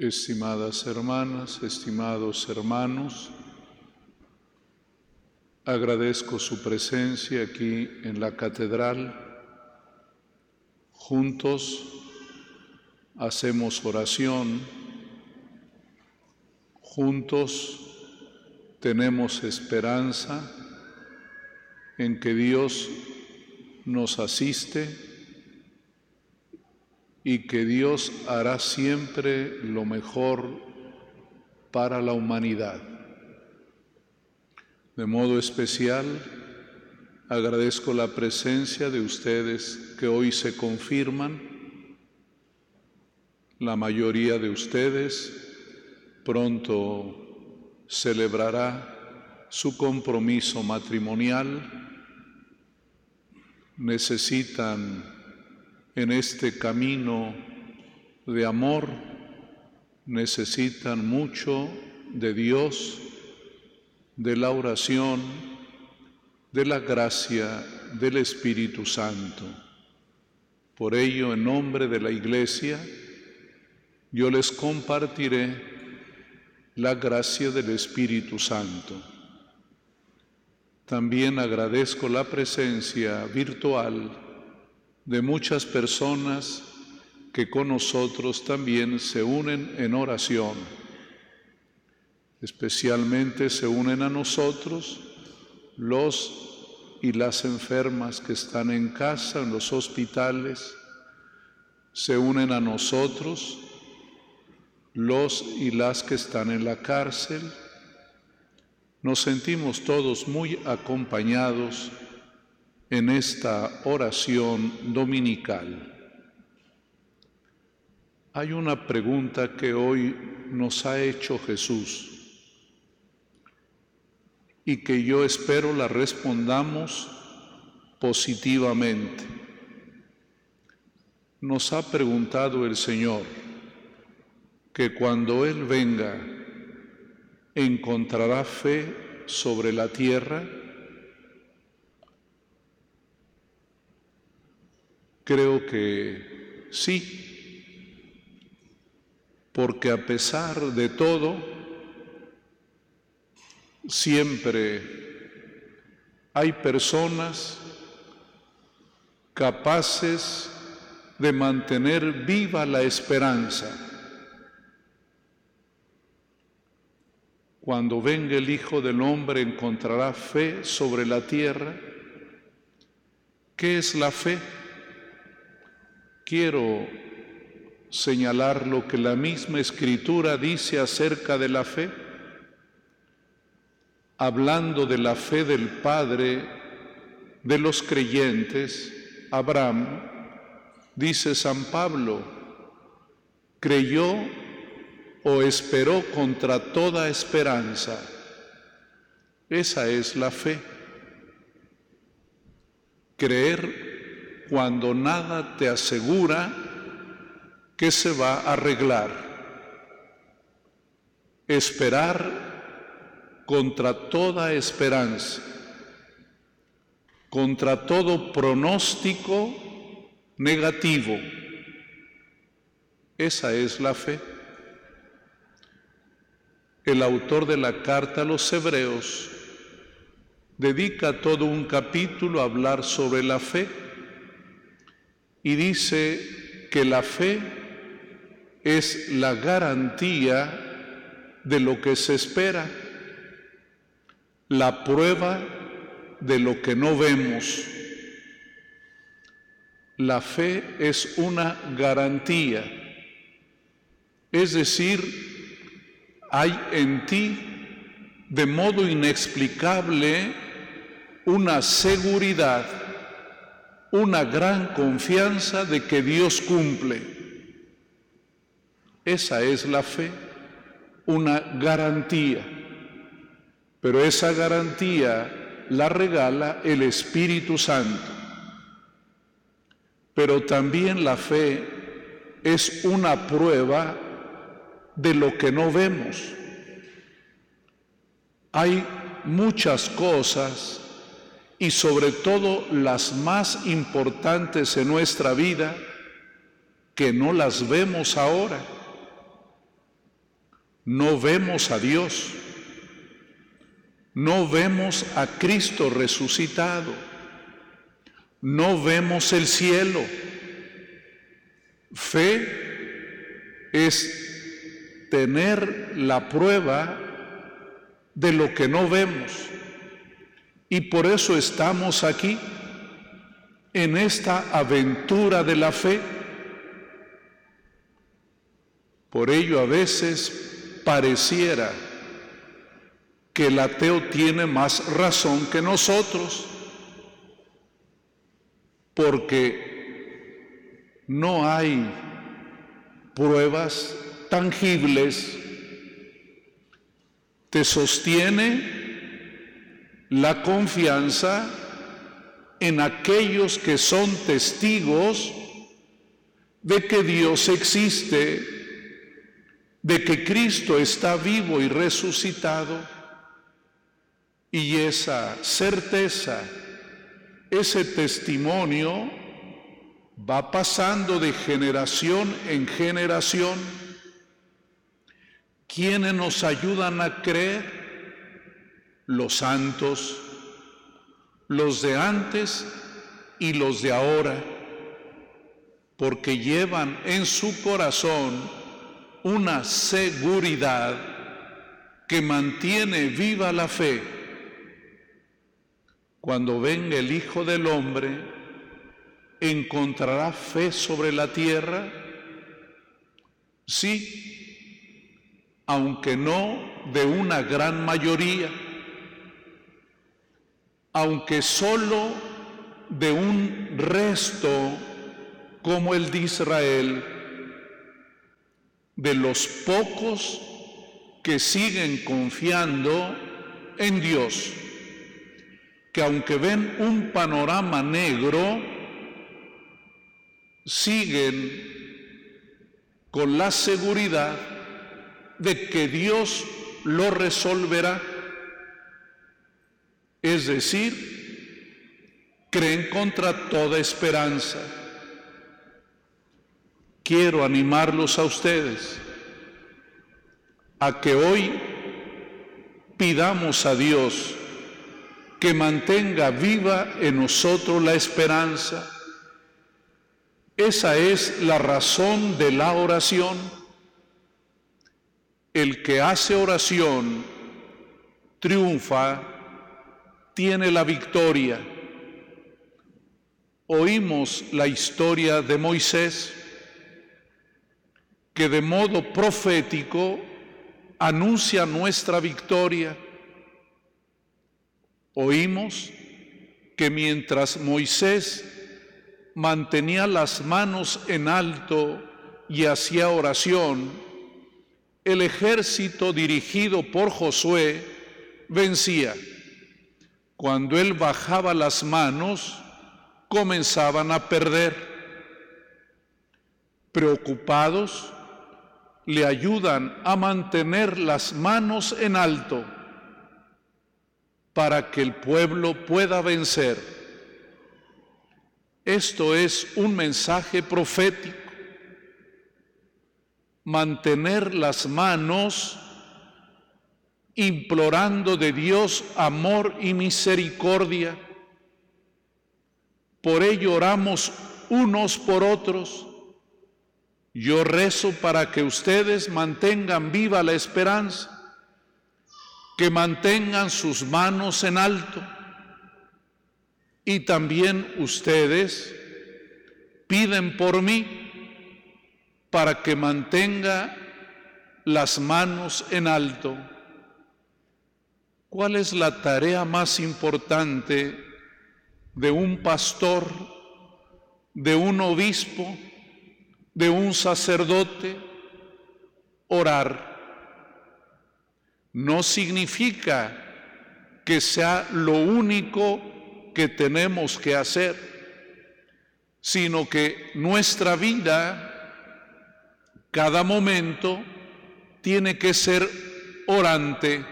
Estimadas hermanas, estimados hermanos, agradezco su presencia aquí en la catedral. Juntos hacemos oración, juntos tenemos esperanza en que Dios nos asiste y que Dios hará siempre lo mejor para la humanidad. De modo especial, agradezco la presencia de ustedes que hoy se confirman. La mayoría de ustedes pronto celebrará su compromiso matrimonial. Necesitan en este camino de amor necesitan mucho de Dios, de la oración, de la gracia del Espíritu Santo. Por ello, en nombre de la Iglesia, yo les compartiré la gracia del Espíritu Santo. También agradezco la presencia virtual de muchas personas que con nosotros también se unen en oración. Especialmente se unen a nosotros los y las enfermas que están en casa, en los hospitales. Se unen a nosotros los y las que están en la cárcel. Nos sentimos todos muy acompañados en esta oración dominical. Hay una pregunta que hoy nos ha hecho Jesús y que yo espero la respondamos positivamente. Nos ha preguntado el Señor que cuando Él venga encontrará fe sobre la tierra Creo que sí, porque a pesar de todo, siempre hay personas capaces de mantener viva la esperanza. Cuando venga el Hijo del Hombre encontrará fe sobre la tierra. ¿Qué es la fe? Quiero señalar lo que la misma escritura dice acerca de la fe. Hablando de la fe del Padre de los creyentes, Abraham, dice San Pablo, creyó o esperó contra toda esperanza. Esa es la fe. Creer cuando nada te asegura que se va a arreglar. Esperar contra toda esperanza, contra todo pronóstico negativo. Esa es la fe. El autor de la carta a los hebreos dedica todo un capítulo a hablar sobre la fe y dice que la fe es la garantía de lo que se espera, la prueba de lo que no vemos. La fe es una garantía, es decir, hay en ti de modo inexplicable una seguridad una gran confianza de que Dios cumple. Esa es la fe, una garantía. Pero esa garantía la regala el Espíritu Santo. Pero también la fe es una prueba de lo que no vemos. Hay muchas cosas y sobre todo las más importantes en nuestra vida que no las vemos ahora. no vemos a Dios, no vemos a Cristo resucitado, no vemos el cielo. Fe es tener la prueba de lo que no vemos. Y por eso estamos aquí, en esta aventura de la fe. Por ello a veces pareciera que el ateo tiene más razón que nosotros, porque no hay pruebas tangibles. Te sostiene la confianza en aquellos que son testigos de que Dios existe, de que Cristo está vivo y resucitado. Y esa certeza, ese testimonio va pasando de generación en generación. ¿Quiénes nos ayudan a creer? Los santos, los de antes y los de ahora, porque llevan en su corazón una seguridad que mantiene viva la fe. Cuando venga el Hijo del Hombre, ¿encontrará fe sobre la tierra? Sí, aunque no de una gran mayoría aunque solo de un resto como el de Israel, de los pocos que siguen confiando en Dios, que aunque ven un panorama negro, siguen con la seguridad de que Dios lo resolverá es decir, creen contra toda esperanza. Quiero animarlos a ustedes a que hoy pidamos a Dios que mantenga viva en nosotros la esperanza. Esa es la razón de la oración. El que hace oración triunfa tiene la victoria. Oímos la historia de Moisés, que de modo profético anuncia nuestra victoria. Oímos que mientras Moisés mantenía las manos en alto y hacía oración, el ejército dirigido por Josué vencía. Cuando él bajaba las manos, comenzaban a perder. Preocupados, le ayudan a mantener las manos en alto para que el pueblo pueda vencer. Esto es un mensaje profético. Mantener las manos implorando de Dios amor y misericordia. Por ello oramos unos por otros. Yo rezo para que ustedes mantengan viva la esperanza, que mantengan sus manos en alto. Y también ustedes piden por mí para que mantenga las manos en alto. ¿Cuál es la tarea más importante de un pastor, de un obispo, de un sacerdote? Orar. No significa que sea lo único que tenemos que hacer, sino que nuestra vida, cada momento, tiene que ser orante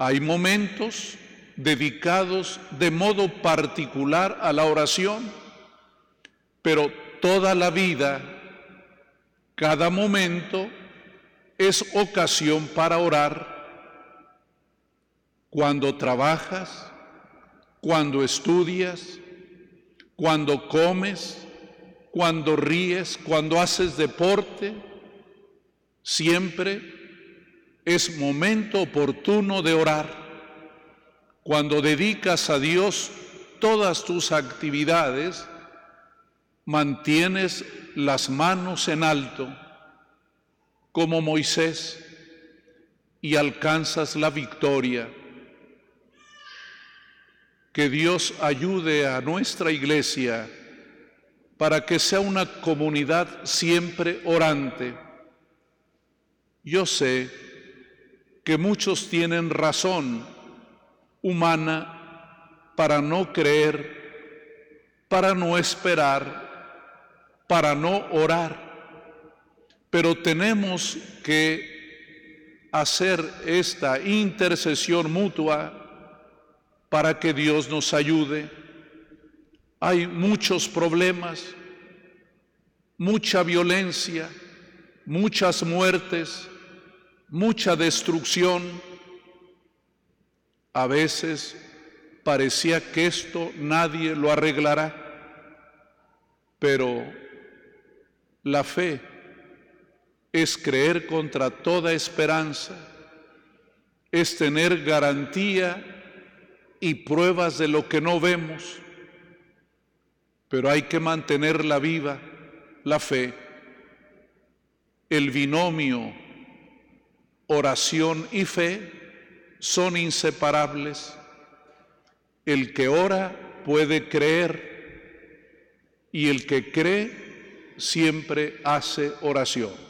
hay momentos dedicados de modo particular a la oración, pero toda la vida, cada momento, es ocasión para orar. Cuando trabajas, cuando estudias, cuando comes, cuando ríes, cuando haces deporte, siempre es momento oportuno de orar. Cuando dedicas a Dios todas tus actividades, mantienes las manos en alto como Moisés y alcanzas la victoria. Que Dios ayude a nuestra iglesia para que sea una comunidad siempre orante. Yo sé que muchos tienen razón humana para no creer, para no esperar, para no orar pero tenemos que hacer esta intercesión mutua para que Dios nos ayude. Hay muchos problemas, mucha violencia, muchas muertes, mucha destrucción. A veces parecía que esto nadie lo arreglará, pero la fe es creer contra toda esperanza, es tener garantía y pruebas de lo que no vemos, pero hay que mantenerla viva, la fe, el binomio oración y fe son inseparables. El que ora puede creer y el que cree siempre hace oración.